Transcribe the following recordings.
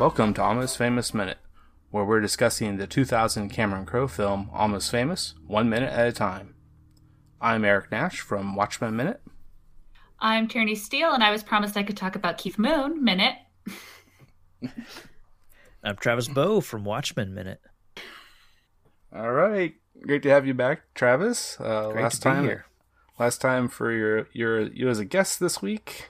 Welcome to Almost Famous Minute, where we're discussing the 2000 Cameron Crowe film Almost Famous, one minute at a time. I'm Eric Nash from Watchmen Minute. I'm Tierney Steele, and I was promised I could talk about Keith Moon Minute. I'm Travis Bow from Watchmen Minute. All right, great to have you back, Travis. Uh, Great last to be time, here. last time for your your you as a guest this week,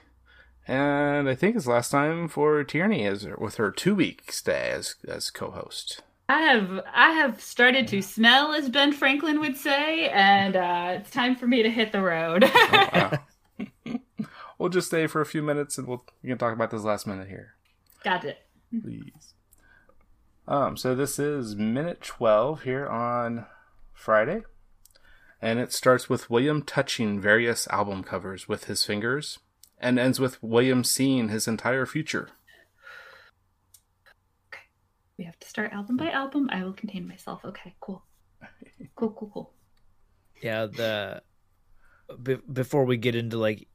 and I think it's last time for Tierney as with her two week stay as as co-host. I have I have started to smell, as Ben Franklin would say, and uh, it's time for me to hit the road. Wow. we'll just stay for a few minutes, and we'll we can talk about this last minute here. Got it. please. Um, so this is minute 12 here on Friday. And it starts with William touching various album covers with his fingers and ends with William seeing his entire future. Okay. We have to start album by album. I will contain myself. Okay, cool. Cool, cool, cool. Yeah, the be, before we get into like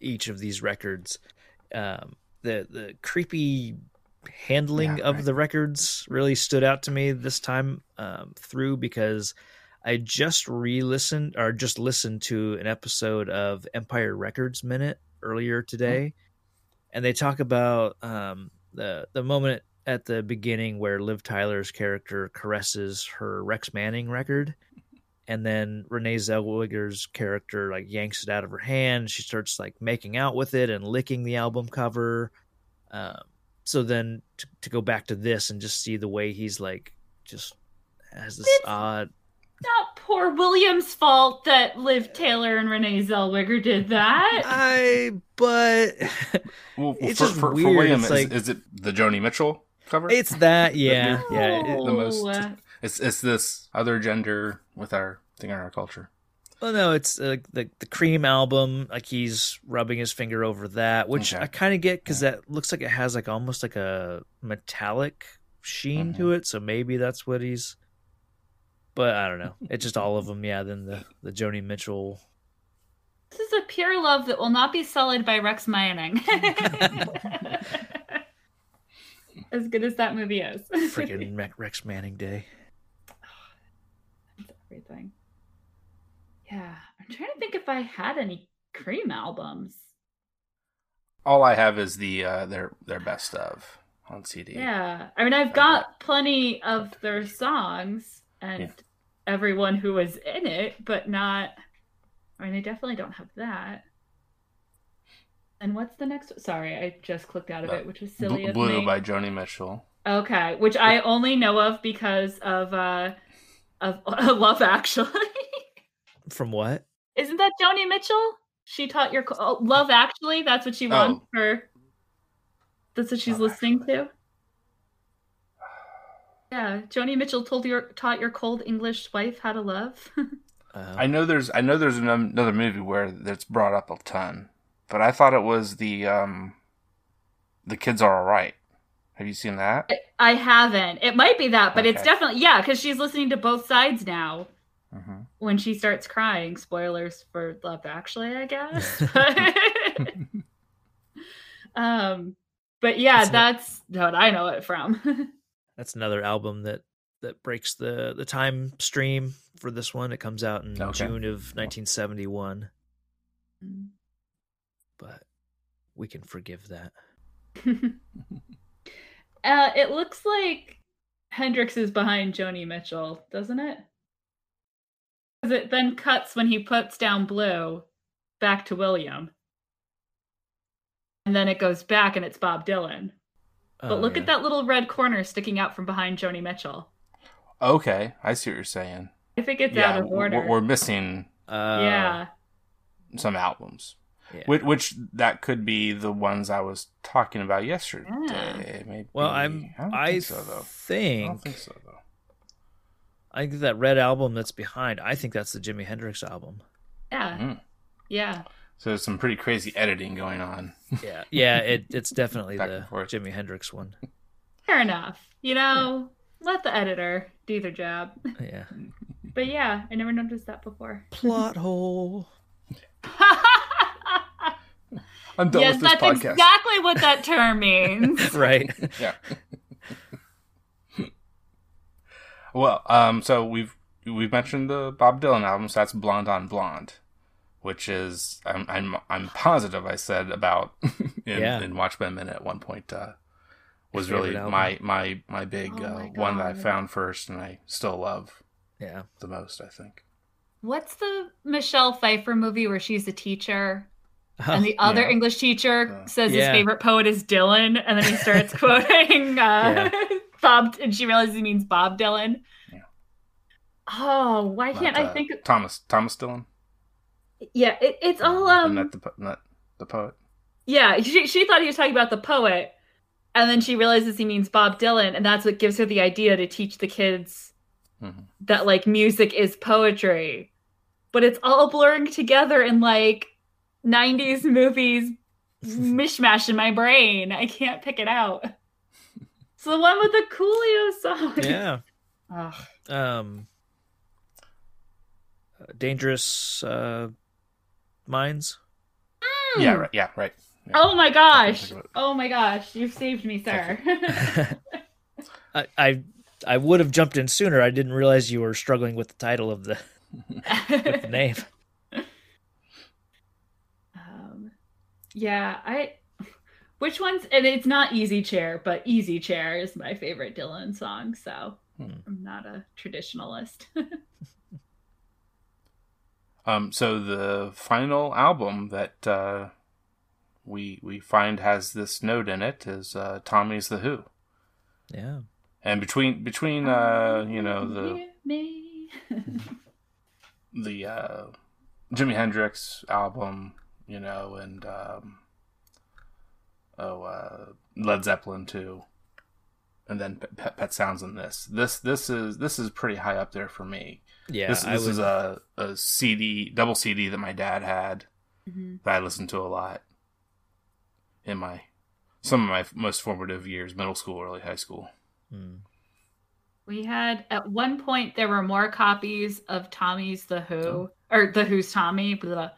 each of these records, um, the the creepy handling Yeah, of right. the records really stood out to me this time um, through because I just re-listened or just listened to an episode of Empire Records Minute earlier today, and they talk about um, the the moment at the beginning where Liv Tyler's character caresses her Rex Manning record, and then Renee Zellweger's character like yanks it out of her hand. She starts like making out with it and licking the album cover. Um, so then to, to go back to this and just see the way he's like just has this It's- odd Not poor William's fault that Liv Taylor and Renee Zellweger did that. I but Well, It's for, just for, for. William, It's is, like- is it the Joni Mitchell cover? it's that yeah yeah it- the most- it's, it's this other gender with our thing in our culture. Well, no, it's uh, the the Cream album. Like he's rubbing his finger over that, which Okay. I kind of get because that looks like it has like almost like a metallic sheen to it. So maybe that's what he's. But I don't know. It's just all of them. Yeah. Then the the Joni Mitchell. This is a pure love that will not be sullied by Rex Manning. as good as that movie is. Freaking Rex Manning Day. That's everything. Yeah, I'm trying to think if I had any Cream albums. All I have is the uh, their their best of on CD. Yeah, I mean, I've got plenty of their songs and Yeah. Everyone who was in it, but not. I mean, I definitely don't have that. And what's the next? Sorry, I just clicked out of it, which was silly Bl- of Blue me. by Joni Mitchell. Okay, which I only know of because of uh of Love Actually. From what? Isn't that Joni Mitchell? She taught your oh, Love Actually. That's what she wants Oh. for. That's what she's Love listening to. Yeah, Joni Mitchell told your taught your cold English wife how to love. Uh, I know there's I know there's another movie where that's brought up a ton, but I thought it was the um the kids are all right. Have you seen that? I haven't. It might be that, but it's definitely yeah, because she's listening to both sides now. hmm When she starts crying, spoilers for Love Actually, I guess. um, but yeah, not- that's what I know it from. That's another album that that breaks the the time stream for this one. It comes out in Okay. June of 1971, but we can forgive that. uh, it looks like Hendrix is behind Joni Mitchell, doesn't it? Because it then cuts when he puts down Blue back to William. And then it goes back and it's Bob Dylan. But Oh, look yeah. at that little red corner sticking out from behind Joni Mitchell. Okay, I see what you're saying. If it gets yeah, out of order. we're, we're missing Uh, yeah. some albums, yeah. which, which that could be the ones I was talking about yesterday. Maybe. Well, I'm. I, don't I think so though. I think. don't think so though. I think that red album that's behind. I think that's the Jimi Hendrix album. Yeah. Mm. Yeah. So there's some pretty crazy editing going on. yeah, yeah, it, it's definitely the Jimi Hendrix one. Fair enough. You know, yeah. let the editor do their job. Yeah. But yeah, I never noticed that before. Plot hole. I'm done yes, with this that's podcast. exactly what that term means. right. Yeah. well, um, so we've we've mentioned the Bob Dylan album, so that's Blonde on Blonde which is I'm I'm I'm positive I said about in, Yeah. in Watchmen Minute at one point uh, was really favorite my my my big Oh uh, one that I found first, and I still love Yeah. the most. I think. What's the Michelle Pfeiffer movie where she's a teacher and the other yeah. English teacher Yeah. says Yeah. his favorite poet is Dylan, and then he starts quoting uh, Bob, and she realizes he means Bob Dylan. Yeah. Oh, why can't Not, I uh, think? Thomas Thomas Dylan? Yeah, it, it's all Isn't um. that the not the poet? Yeah, she she thought he was talking about the poet, and then she realizes he means Bob Dylan, and that's what gives her the idea to teach the kids Mhm. that like music is poetry. But it's all blurring together in like 90s movies mishmash in my brain. I can't pick it out. It's the one with the Coolio song. yeah. Ugh. Um, uh, dangerous uh, minds. Yeah, right. Yeah, right. Yeah. Oh my gosh. think of it. Oh my gosh. You've saved me, sir. I, I I would have jumped in sooner. I didn't realize you were struggling with the title of the, the name. Um, yeah, I. Which one's and it's not Easy Chair, but Easy Chair is my favorite Dylan song. So Hmm. I'm not a traditionalist. Um, so the final album that uh, we we find has this note in it is uh, Tommy's the Who, Yeah. and between between uh, you know the Hear me. the uh, Jimi Hendrix album, you know, and um, oh uh, Led Zeppelin too, and then Pet, Pet Sounds in this. This this is this is pretty high up there for me. Yeah. this I this is a, a CD double CD that my dad had Mhm. that I listened to a lot in my some of my most formative years, middle school, early high school. Hmm. We had at one point there were more copies of Tommy's The Who or The Who's Tommy. Blah, blah.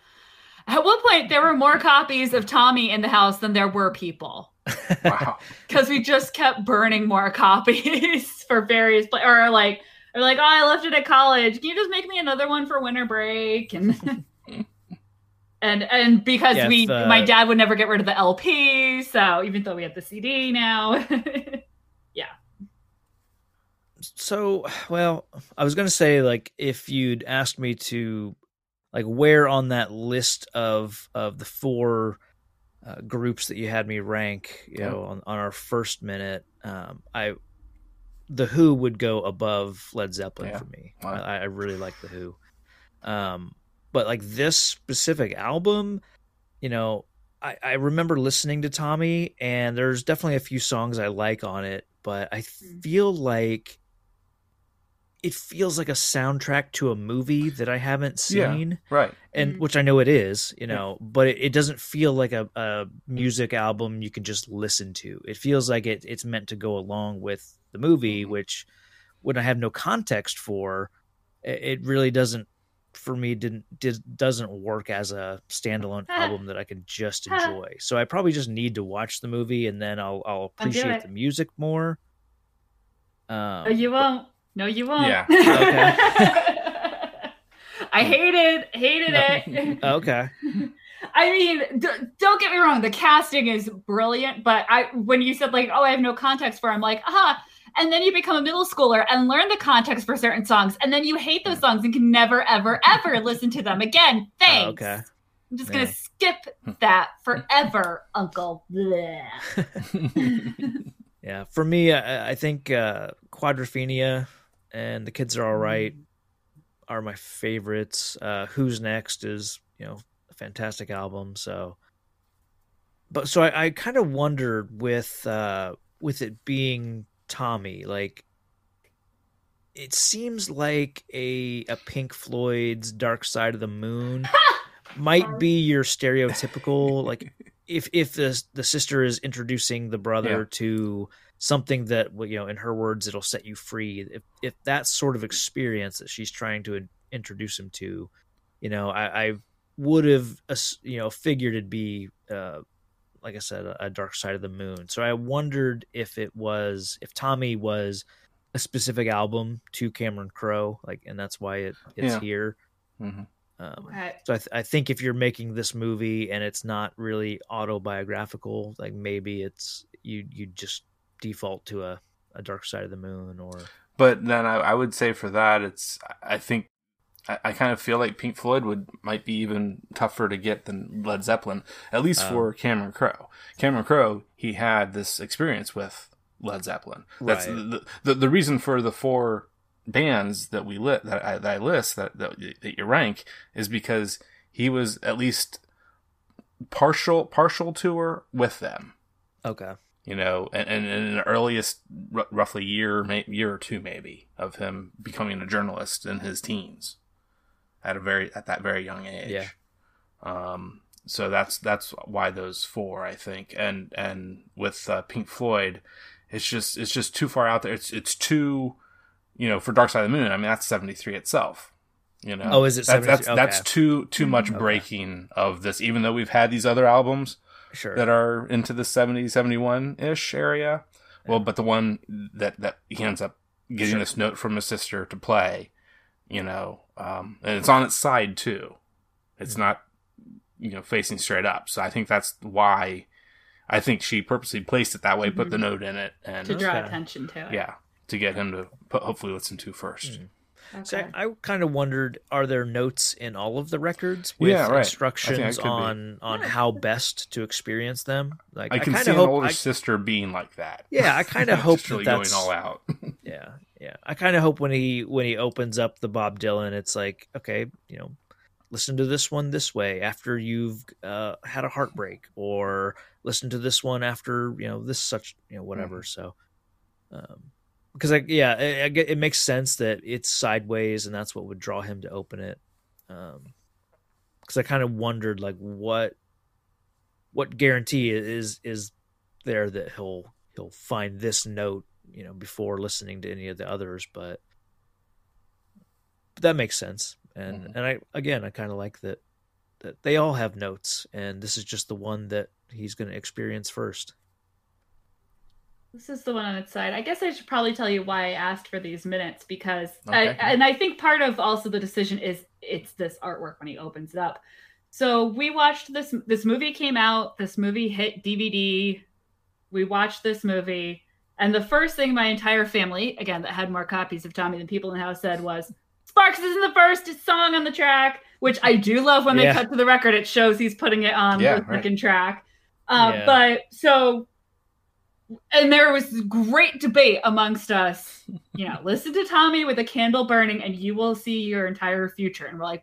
At one point there were more copies of Tommy in the house than there were people Wow. because we just kept burning more copies for various pla- or like or like oh I left it at college. Can you just make me another one for winter break and. And and because Yeah, we uh, my dad would never get rid of the LP, so even though we had the CD now, yeah. So, well, I was going to say like if you'd asked me to like where on that list of of the four uh, groups that you had me rank, you Yeah. know, on, on our first minute, um, I the Who would go above Led Zeppelin Yeah. for me. Wow. I, I really like the Who, um, but like this specific album, you know, I, I remember listening to Tommy, and there's definitely a few songs I like on it, but I Mm. feel like it feels like a soundtrack to a movie that I haven't Yeah. seen, right. and Mhm. which I know it is, you know, but it, it doesn't feel like a, a music album you can just listen to. It feels like it, it's meant to go along with the movie, Mhm. which when I have no context for, it, it really doesn't for me didn't did, doesn't work as a standalone album that I can just enjoy. So I probably just need to watch the movie and then I'll I'll I'll appreciate the music more. Um, Oh, you won't. No, you won't. Yeah. I hated hated it. okay. I mean, d- don't get me wrong. The casting is brilliant, but I when you said like, "Oh, I have no context for," I'm like, "Ah." And then you become a middle schooler and learn the context for certain songs, and then you hate those songs and can never, ever, ever listen to them again. Thanks. Oh, okay. I'm just gonna skip that forever, Uncle. Yeah, for me, I, I think uh, Quadrophenia and the kids are all right are my favorites. Uh, Who's next is you know a fantastic album. So, but so I, I kind of wondered with uh, with it being Tommy, like it seems like a a Pink Floyd's Dark Side of the Moon might be your stereotypical like if if the the sister is introducing the brother Yeah. to something that you know in her words it'll set you free if if that sort of experience that she's trying to introduce him to you know i, I would have you know figured it'd be uh like i said a, a dark side of the moon so i wondered if it was if tommy was a specific album to Cameron Crowe, like, and that's why it it's Yeah. here. Mhm. Um, Okay. so I, th- I think if you're making this movie and it's not really autobiographical, like maybe it's you you just default to a, a Dark Side of the Moon or But then I, I would say for that, it's I think I, I kind of feel like Pink Floyd would might be even tougher to get than Led Zeppelin, at least Oh. for um, Cameron Crowe. Cameron Crowe, he had this experience with Led Zeppelin. That's Right. the, the the reason for the four bands that we lit that I, that I list that, that that you rank is because he was at least partial partial tour with them okay, you know, and, and in the earliest r- roughly year, year or two maybe of him becoming a journalist in his teens, at a very at that very young age. Yeah. Um. So that's that's why those four, I think, and and with uh, Pink Floyd, it's just it's just too far out there. It's it's too, you know, for Dark Side of the Moon. I mean, that's seventy three itself. You know. Oh, is it That's that's, 73? that's too too much Okay. breaking of this. Even though we've had these other albums, sure, that are into the 70 71 ish area well but the one that that he ends up getting Sure. this note from his sister to play you know um and it's on its side too it's not you know facing straight up so i think that's why i think she purposely placed it that way put Mhm. the note in it and To draw Okay. attention to it. yeah to get him to put, hopefully listen to first Mm. Okay. So I, I kind of wondered: Are there notes in all of the records with Yeah, right. I think it instructions could be. on on Yeah. how best to experience them? Like i can kind see of an hope. older I- sister being like that yeah, I kind of hope Just that really that's going all out yeah, yeah. I kind of hope when he when he opens up the Bob Dylan, it's like okay, you know, listen to this one this way after you've uh, had a heartbreak, or listen to this one after you know this such you know whatever. So, um, because I yeah, I, I it makes sense that it's sideways, and that's what would draw him to open it. Um, because I kind of wondered like what what guarantee is is there that he'll he'll find this note you know before listening to any of the others but, but that makes sense and Mhm. and i again i kind of like that that they all have notes and this is just the one that he's going to experience first This is the one on its side. I guess I should probably tell you why I asked for these minutes because, Okay. I, and I think part of also the decision is it's this artwork when he opens it up. So we watched this. This movie came out. This movie hit DVD. We watched this movie, and the first thing my entire family, again, that had more copies of Tommy than people in the house, said was, "Sparks isn't the first song on the track," which I do love. When they Yeah. cut to the record, it shows he's putting it on Yeah, the right. second track. Uh, Yeah. But so and there was great debate amongst us. You know, listen to Tommy with a candle burning, and you will see your entire future. And we're like,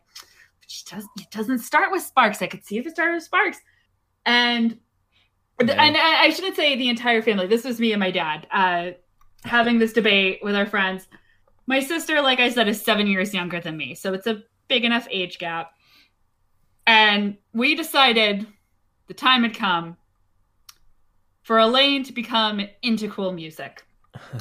it, does, it doesn't start with Sparks. I could see if it started with Sparks. And. And I, shouldn't say the entire family. This was me and my dad uh, having this debate with our friends. My sister, like I said, is seven years younger than me, so it's a big enough age gap. And we decided the time had come for Elaine to become into cool music.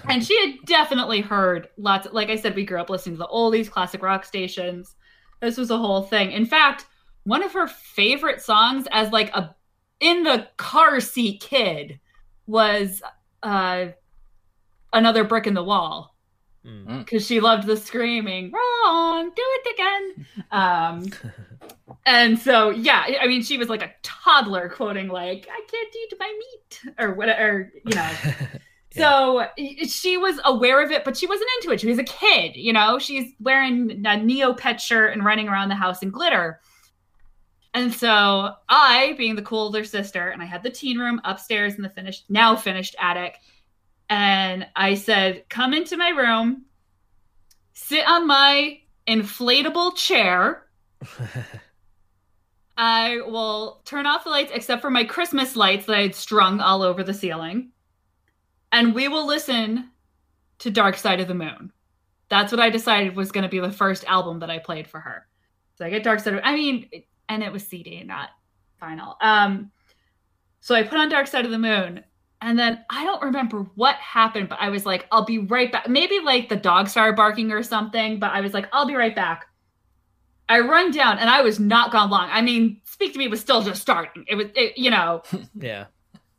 And she had definitely heard lots. like I said, we grew up listening to the oldies, classic rock stations. This was a whole thing. In fact, one of her favorite songs as like a in the car seat kid was uh another brick in the wall. Because she loved the screaming wrong do it again. Um and so yeah i mean she was like a toddler quoting like i can't eat my meat or whatever you know. So she was aware of it but she wasn't into it. She was a kid you know? She's wearing a neopet shirt and running around the house in glitter and so i being the cool older sister and i had the teen room upstairs in the finished now finished attic and I said, Come into my room, sit on my inflatable chair. I will turn off the lights except for my Christmas lights that I had strung all over the ceiling. And we will listen to Dark Side of the Moon. That's what I decided was going to be the first album that I played for her. So I get Dark Side of I mean, and it was CD, not vinyl. Um, so I put on Dark Side of the Moon and then I don't remember what happened, but I was like, I'll be right back. Maybe like the dog started barking or something, but I was like, I'll be right back. I run down and I was not gone long. I mean, Speak to Me was still just starting. It was, it, you know, yeah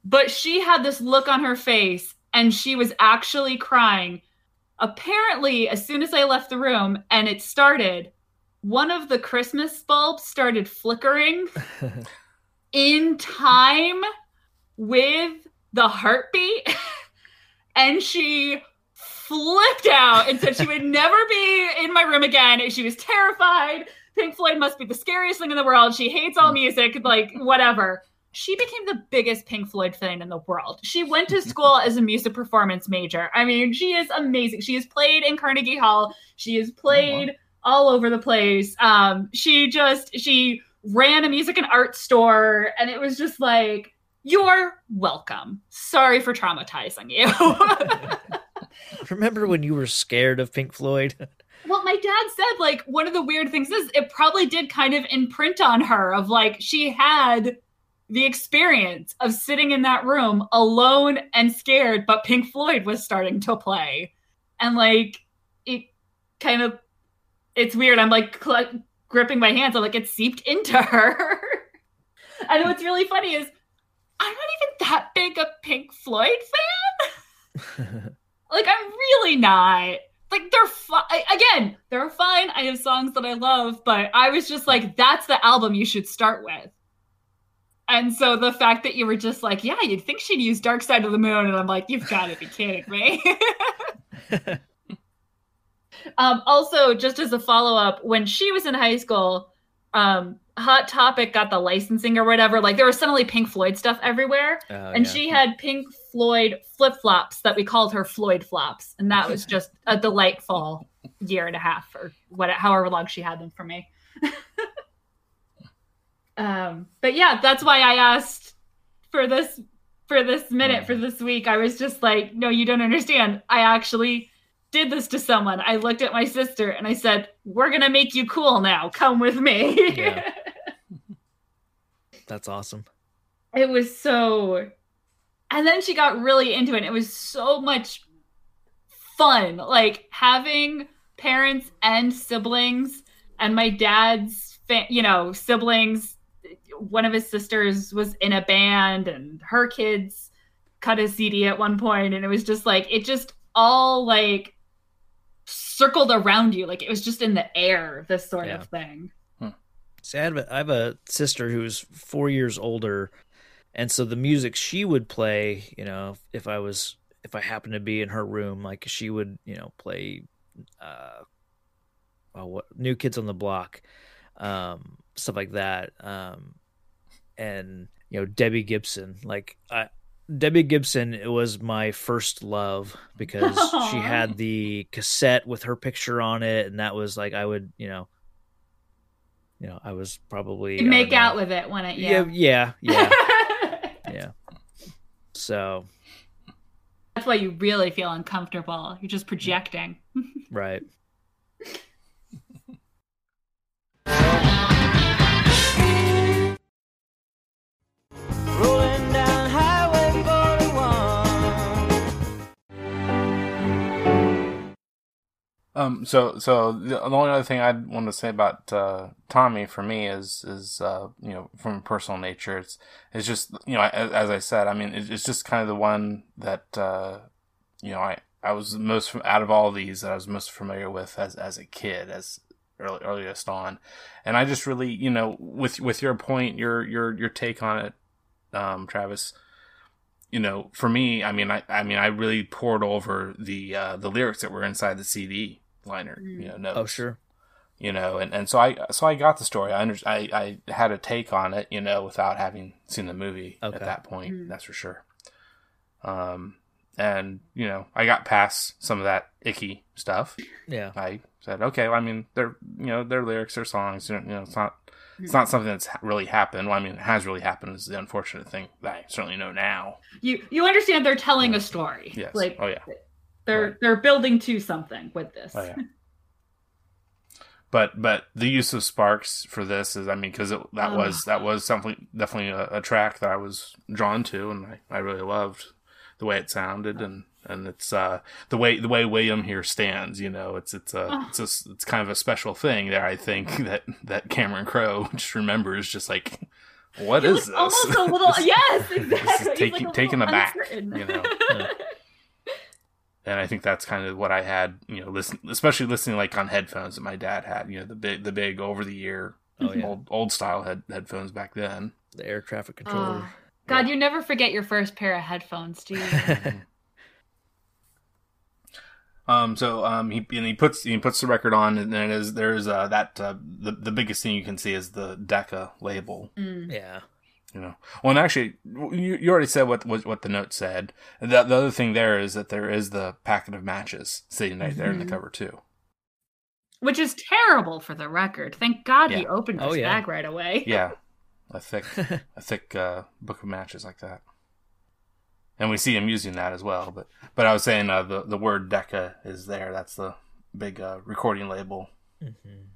but she had this look on her face and she was actually crying apparently, as soon as I left the room and it started, one of the Christmas bulbs started flickering in time with the heartbeat. and she flipped out and said she would never be in my room again. She was terrified. Pink Floyd must be the scariest thing in the world. She hates all mm. music, like whatever. She became the biggest Pink Floyd fan in the world. She went to school as a music performance major. I mean, she is amazing. She has played in Carnegie Hall. She has oh, played all over the place. Um, she just she ran a music and art store, and it was just like, you're welcome. Sorry for traumatizing you. Remember when you were scared of Pink Floyd? well, my dad said like one of the weird things is it probably did kind of imprint on her of like she had the experience of sitting in that room alone and scared, but Pink Floyd was starting to play. And like, it kind of, it's weird. I'm like cl- gripping my hands. I'm like, it seeped into her. and what's really funny is I'm not even that big a Pink Floyd fan. like, I'm really not. Like, they're fine. Again, they're fine. I have songs that I love, but I was just like, that's the album you should start with and so the fact that you were just like, yeah, you'd think she'd use Dark Side of the Moon, and I'm like, you've got to be kidding me. um, also, just as a follow up, when she was in high school, um, Hot Topic got the licensing or whatever. Like there was suddenly Pink Floyd stuff everywhere, oh, and yeah. she had Pink Floyd flip flops that we called her Floyd flops, and that was just a delightful year and a half or what, however long she had them for me. Um, but yeah, that's why I asked for this for this minute for this week. I was just like, no, you don't understand. I actually did this to someone. I looked at my sister and I said, "We're gonna make you cool now. Come with me." Yeah. That's awesome. It was so, and then she got really into it. It was so much fun, like having parents and siblings, and my dad's, fa- you know, siblings one of his sisters was in a band and her kids cut a CD at one point and it was just like it just all like circled around you like it was just in the air this sort yeah. of thing. Hmm. See, I have, a, I have a sister who's 4 years older and so the music she would play, you know, if I was if I happened to be in her room like she would, you know, play uh well, what New Kids on the Block um stuff like that. Um, and you know Debbie Gibson. Like I, Debbie Gibson it was my first love because Aww. she had the cassette with her picture on it, and that was like I would you know. You know, I was probably You'd make out with it when it yeah yeah yeah. yeah. So that's why you really feel uncomfortable. You're just projecting. right. Um, so, so the only other thing I'd want to say about uh, Tommy for me is, is uh, you know, from a personal nature, it's it's just you know, as, as I said, I mean, it's just kind of the one that uh, you know, I I was most out of all of these that I was most familiar with as as a kid, as early, earliest on, and I just really, you know, with with your point, your your your take on it, um, Travis you know, for me, I mean, I, I mean, I really pored over the uh, the lyrics that were inside the CD liner, you mm. know, notes. Oh, sure. You know, and, and so I so I got the story. I under, I I had a take on it, you know, without having seen the movie okay. at that point. Mm. That's for sure. Um, and you know, I got past some of that icky stuff. Yeah. I said, okay. Well, I mean, they're you know, their lyrics, their songs. You know, it's not it's not something that's really happened. Well, I mean, it has really happened. Is the unfortunate thing that I certainly know now. You you understand they're telling a story. Yes. Like, oh yeah. They're right. they're building to something with this. Oh, yeah. but but the use of sparks for this is I mean because that oh. was that was something definitely a, a, track that I was drawn to and I, I really loved the way it sounded and and it's uh the way the way William here stands you know it's it's a oh. it's a, it's kind of a special thing there I think that that Cameron Crowe just remembers just like what he is this almost a little yes exactly taking like taking aback you know. Yeah and I think that's kind of what I had, you know, listen, especially listening like on headphones that my dad had, you know, the big, the big over the ear, Oh, yeah. old, old style head, headphones back then. The air traffic controller. Oh, God, you never forget your first pair of headphones, do you? Um, so um, he and he puts he puts the record on, and then is there's uh, that uh, the the biggest thing you can see is the Decca label. Mm. yeah. You know, well, and actually, you, you already said what, what what the note said. The, the other thing there is that there is the packet of matches sitting right there in the Mhm. cover too. Which is terrible for the record. Thank God he Yeah. opened Oh, his yeah. bag right away. Yeah, a thick a thick uh, book of matches like that. And we see him using that as well. But but I was saying uh, the the word Decca is there. That's the big uh, recording label. Mhm.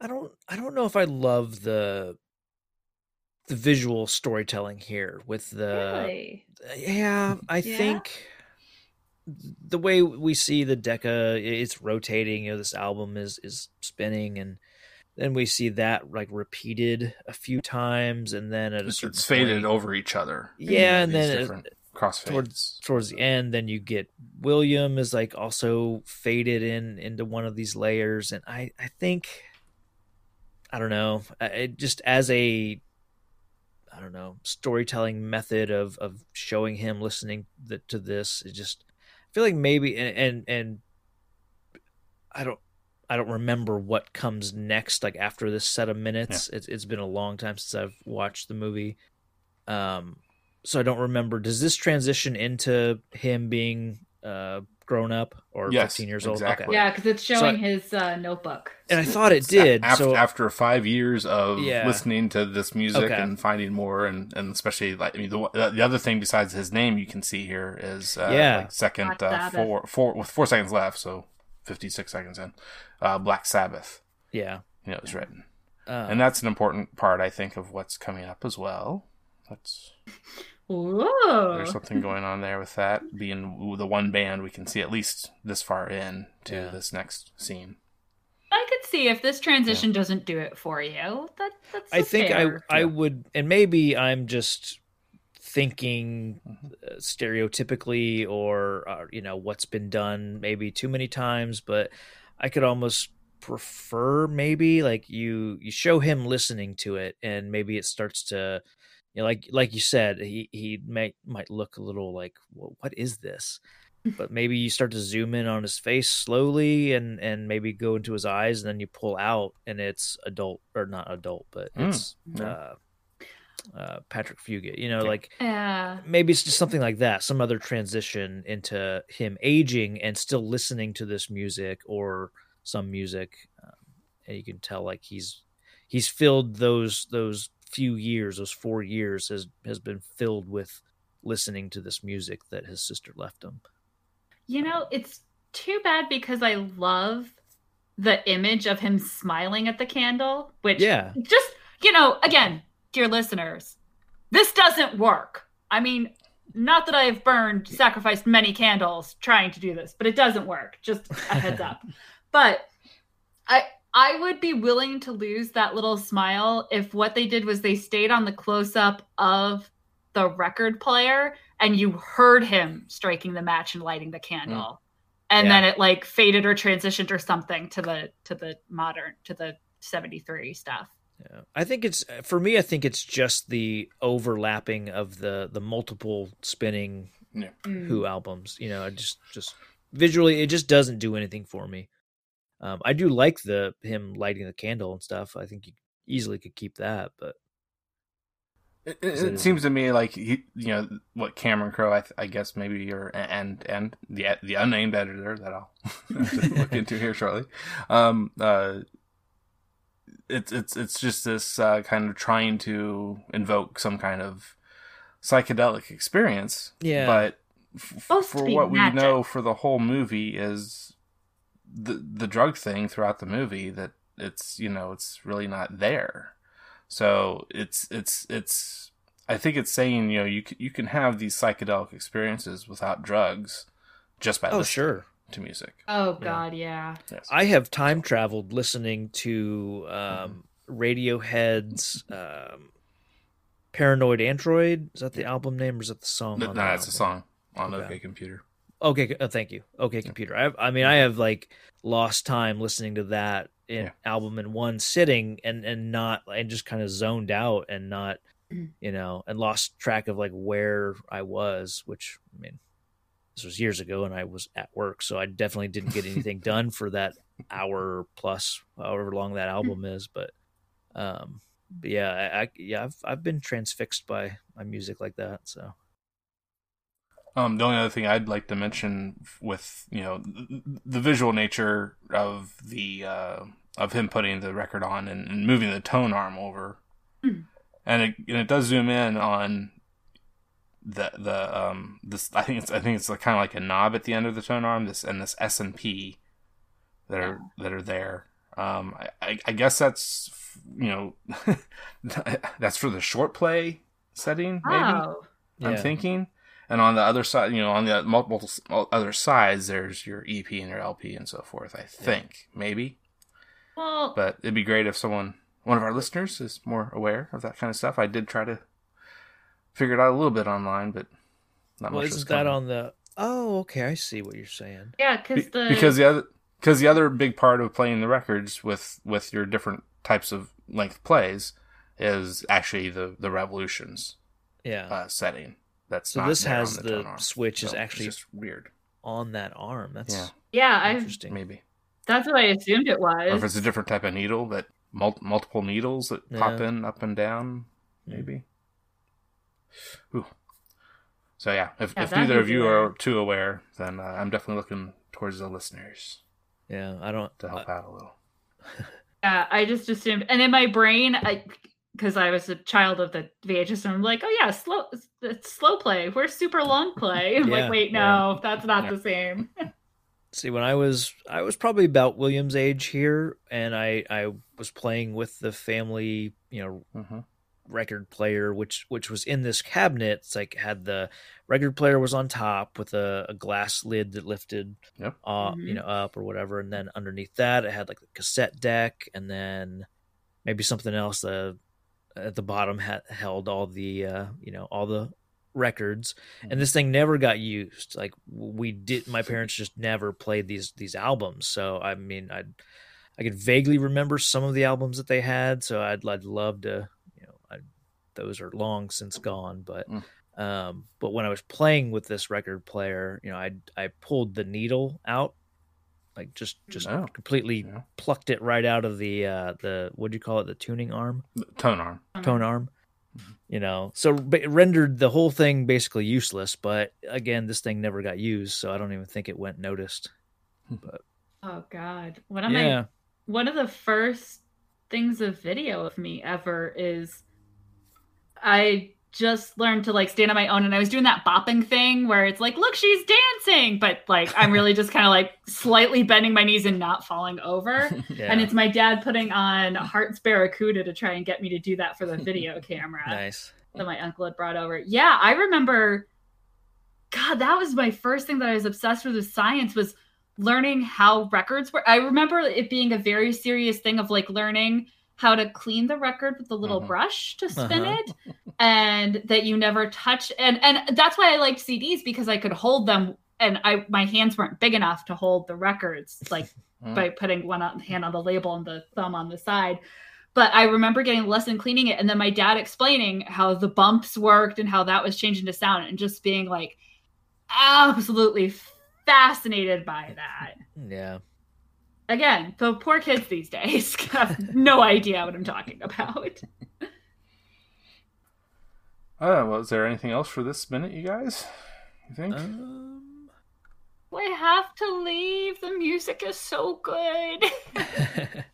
I don't I don't know if I love the the visual storytelling here with the Really? yeah, I Yeah? think the way we see the Decca it's rotating, you know, this album is is spinning and then we see that like repeated a few times and then at a It's, certain it's faded point- over each other. Yeah, mm-hmm. and These then it- different crossfades. towards towards the end then you get william is like also faded in into one of these layers and i i think i don't know I- it just as a i don't know storytelling method of of showing him listening th- to this it just i feel like maybe and and, and i don't I don't remember what comes next, like after this set of minutes. It's it's been a long time since I've watched the movie. Um, so I don't remember. Does this transition into him being uh, grown up or Yes, 15 years old? exactly. Okay. Yeah, because it's So showing I- his uh, notebook. And I thought it did. After, so after five years of Yeah. listening to this music Okay. and finding more, and, and especially like I mean, the the other thing besides his name you can see here is uh, Yeah. like second uh, four four with four seconds left, so fifty six seconds in, uh, Black Sabbath, yeah, you know, is written, uh, and that's an important part I think of what's coming up as well. That's Whoa. there's something going on there with that being the one band we can see at least this far in to Yeah. this next scene. I could see if this transition doesn't do it for you. That, that's I think I fair. I Yeah. would, and maybe I'm just thinking uh, stereotypically, or uh, you know what's been done maybe too many times. But I could almost prefer maybe like you you show him listening to it, and maybe it starts to, you know, like like you said, he he might might look a little like, well, what is this? But maybe you start to zoom in on his face slowly, and and maybe go into his eyes, and then you pull out, and it's adult or not adult, but Mm, it's yeah. uh, uh, Patrick Fugit. You know, like Yeah. maybe it's just something like that, some other transition into him aging and still listening to this music or some music, um, and you can tell like he's he's filled those those few years, those four years has has been filled with listening to this music that his sister left him. You know, it's too bad because I love the image of him smiling at the candle, which Yeah. just, you know, again, dear listeners, this doesn't work. I mean, not that I've burned, sacrificed many candles trying to do this, but it doesn't work. Just a heads up. But I I would be willing to lose that little smile if what they did was they stayed on the close up of the record player and you heard him striking the match and lighting the candle. And Yeah. then it like faded or transitioned or something to the to the modern to the 73 stuff. Yeah. I think it's for me. I think it's just the overlapping of the the multiple spinning Mm. Who albums. You know, I just just visually, it just doesn't do anything for me. Um, I do like the him lighting the candle and stuff. I think you easily could keep that, but It, it, Is it- it seems to me like he, you know, what Cameron Crowe, I, th- I guess maybe you're and and the the unnamed editor that I'll look into here shortly. Um, uh, it's it's it's just this uh, kind of trying to invoke some kind of psychedelic experience. Yeah. but f- for what magic. we know for the whole movie is the the drug thing throughout the movie that it's you know it's really not there. So it's it's it's I think it's saying you know you can, you can have these psychedelic experiences without drugs just by oh listening sure, to music. Oh god, yeah. Yes. I have time traveled listening to um, Radiohead's um, "Paranoid Android." Is that the album name or is that the song? no, on no, the it's a song on Okay. OK Computer. Okay, uh, thank you. Okay, computer. I, I mean, I have like lost time listening to that in, Yeah. album in one sitting, and and not and just kind of zoned out and not, you know, and lost track of like where I was. Which I mean, this was years ago, and I was at work, so I definitely didn't get anything done for that hour plus, however long that album is. But, um, but yeah, I, I yeah, I've I've been transfixed by my music like that. So Um, the only other thing I'd like to mention with you know the, the visual nature of the uh, of him putting the record on and, and moving the tone arm over, Hmm. and it and it does zoom in on the the um this I think it's I think it's like, kind of like a knob at the end of the tone arm this and this S and P that are that are there. Um, I, I, I guess that's you know that's for the short play setting maybe. Wow. I'm Yeah. thinking. And on the other side, you know, on the multiple other sides, there's your EP and your LP and so forth. I think maybe, Well, but it'd be great if someone, one of our listeners, is more aware of that kind of stuff. I did try to figure it out a little bit online, but not well, much. was isn't that on the? Oh, okay, I see what you're saying. yeah, Be- because the because the other because the other big part of playing the records with with your different types of length plays is actually the the revolutions Yeah. uh, setting. That's So not this has the, the switch is So it's actually just weird. on that arm. That's Yeah. yeah, I interesting. Maybe. that's what I assumed it was. or if it's a different type of needle that mul- multiple needles that pop in up and down maybe Ooh. so yeah if, Yeah, if neither of you weird. are too aware then uh, i'm definitely looking towards the listeners Yeah, I don't. to help out a little Yeah, I just assumed, and in my brain, I because I was a child of the VHS, and I'm like, oh yeah, slow, it's slow play. Where's super long play? I'm Yeah, like, wait, yeah. no, that's not Yeah. the same. See, when I was I was probably about William's age here, and I I was playing with the family, you know, hmm record player, which which was in this cabinet. It's like had the record player was on top with a, a glass lid that lifted, Yep. uh, Mhm. you know, up or whatever, and then underneath that it had like the cassette deck, and then maybe something else. Uh, at the bottom had held all the uh, you know all the records. And this thing never got used. Like we did my parents just never played these these albums. So i mean i i could vaguely remember some of the albums that they had. So i'd, I'd love to you know I, those are long since gone but Mm. um but when i was playing with this record player you know i i pulled the needle out like just just Oh, completely yeah. plucked it right out of the uh the what do you call it? The tuning arm? Tone arm. Tone arm. Mhm. you know so ba- it rendered the whole thing basically useless but again this thing never got used so i don't even think it went noticed. But Oh God, one of yeah. My one of the first things of video of me ever is I just learned to like stand on my own and I was doing that bopping thing where it's like, look, she's dancing, but like I'm really just kind of like slightly bending my knees and not falling over. yeah And it's my dad putting on Hearts Barracuda to try and get me to do that for the video camera nice that my uncle had brought over. Yeah, I remember. God, that was my first thing that I was obsessed with with science was learning how records were. I remember it being a very serious thing of like learning how to clean the record with the little Mhm. brush to spin Uh-huh. it, and that you never touch. And and that's why I liked CDs because I could hold them, and I my hands weren't big enough to hold the records like Mm. by putting one on, hand on the label and the thumb on the side. But I remember getting a lesson cleaning it, and then my dad explaining how the bumps worked and how that was changing to sound, and just being like absolutely fascinated by that. yeah Again, the poor kids these days have no idea what I'm talking about. oh well is there anything else for this minute you guys you think um We have to leave. The music is so good.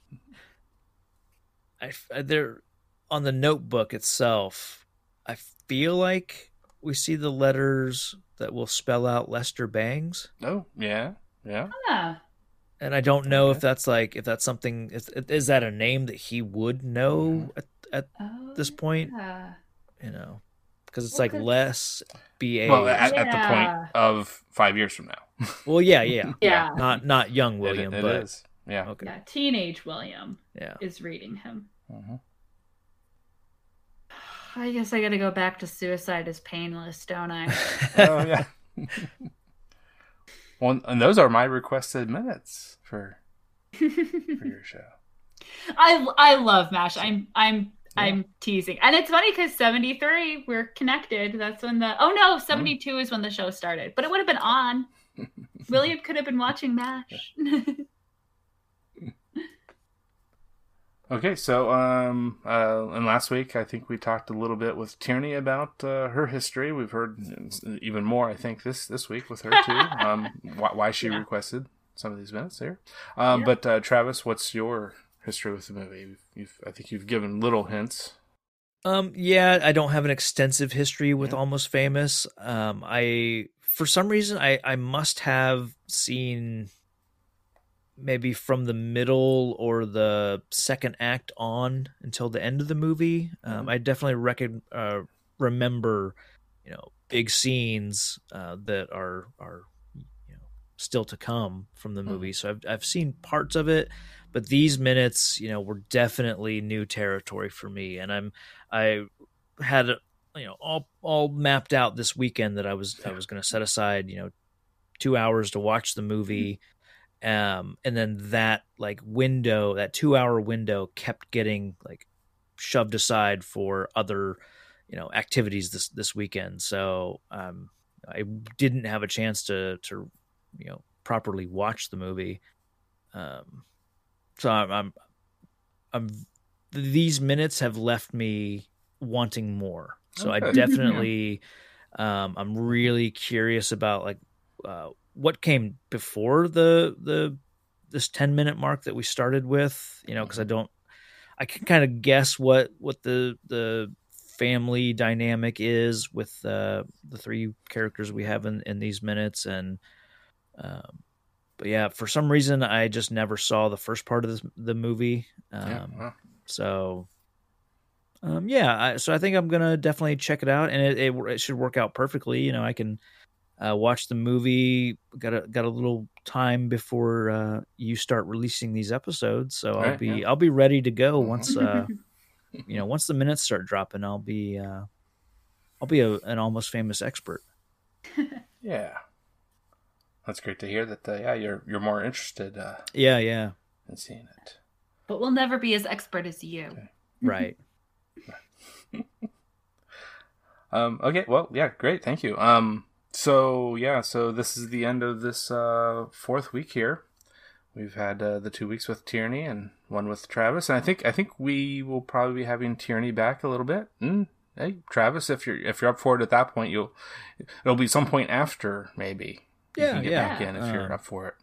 I f- uh, there on the notebook itself i feel like we see the letters that will spell out lester bangs oh yeah yeah Yeah. And i don't know if that's like if that's something is, is that a name that he would know at, at Oh, this point yeah. you know because it's Well, like 'cause- less ba well at, at the point of five years from now well yeah yeah Yeah. not not young william it but is. yeah okay Yeah. Teenage William yeah is reading him. Mhm. I guess I gotta go back to suicide is painless, don't I? oh yeah Well, and those are my requested minutes for for your show. I I love M*A*S*H. I'm I'm yeah. I'm teasing, and it's funny because seventy three we're connected. That's when the oh no seventy two mm. is when the show started, but it would have been on. William could have been watching M*A*S*H. Okay, so um, uh, and last week I think we talked a little bit with Tierney about uh, her history. We've heard even more, I think, this this week with her too. um, why, why, she yeah. requested some of these minutes here. Um, yeah. But uh, Travis, what's your history with the movie? You've, you've, I think you've given little hints. Um, yeah, I don't have an extensive history with yeah. Almost Famous. Um, I for some reason I I must have seen maybe from the middle or the second act on until the end of the movie. Um, mm-hmm. I definitely reckon, uh, remember, you know, big scenes uh, that are are you know still to come from the movie. Mm-hmm. So I've I've seen parts of it, but these minutes, you know, were definitely new territory for me, and I'm I had you know all all mapped out this weekend that I was I was going to set aside you know two hours to watch the movie. Mm-hmm um, and then that like window, that two hour window, kept getting like shoved aside for other, you know, activities this this weekend. So um, I didn't have a chance to to you know properly watch the movie. Um, so I'm, I'm I'm these minutes have left me wanting more. So okay. I definitely um, I'm really curious about like uh, what came before the the this 10 minute mark that we started with you know because i don't i can kind of guess what what the the family dynamic is with uh, the three characters we have in in these minutes. And um, but yeah for some reason i just never saw the first part of this, the movie. Um, yeah, wow. so um, yeah I, so i think i'm gonna definitely check it out and it, it, it should work out perfectly. You know i can uh, watch the movie. Got a got a little time before uh, you start releasing these episodes, so I'll be yeah. I'll be ready to go mm-hmm. once uh, you know once the minutes start dropping. I'll be uh, I'll be a, an almost famous expert. yeah, that's great to hear. That uh, yeah, you're you're more interested. Uh, yeah, yeah, in seeing it. But we'll never be as expert as you. Okay. Right. um. Okay. Well. Yeah. Great. Thank you. Um. So yeah, so this is the end of this uh, fourth week here. We've had uh, the two weeks with Tierney and one with Travis, and I think I think we will probably be having Tierney back a little bit. Mm, hey, Travis, if you're if you're up for it at that point, you'll it'll be some point after maybe. You yeah, yeah. Back in if you're uh, up for it.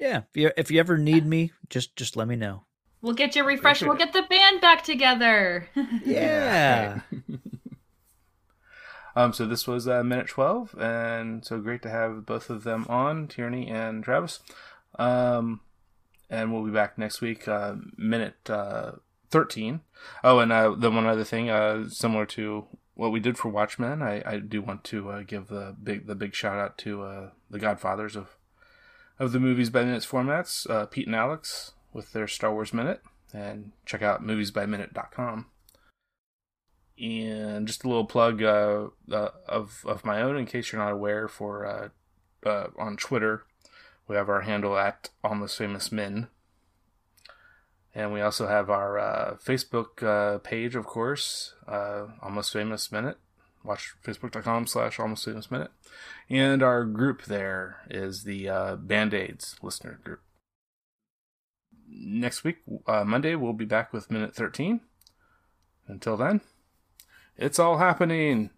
Yeah, if you if you ever need me, just just let me know. We'll get you refreshed. We'll get the band back together. yeah. Um, so this was uh, minute 12, and so great to have both of them on, Tierney and Travis. Um, and we'll be back next week, uh, minute uh, 13. Oh, and uh, the one other thing, uh, similar to what we did for Watchmen, I, I do want to uh, give the big the big shout out to uh, the Godfathers of of the movies by minutes formats, uh, Pete and Alex with their Star Wars Minute, and check out moviesbyminute.com and just a little plug uh, uh, of of my own in case you're not aware. For uh, uh on Twitter, we have our handle at Almost Famous Men, and we also have our uh, Facebook uh, page, of course, Almost Famous Minute. Watch facebook.com slash almost famous minute. And our group there is the Band Aids listener group. Next week, Monday, we'll be back with minute 13. Until then. It's all happening.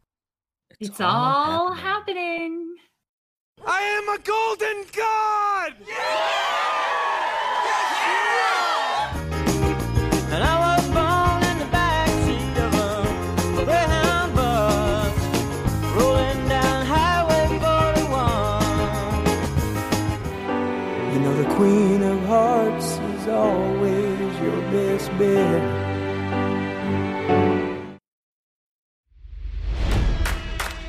It's, it's all, all happening. happening. I am a golden god! Yeah!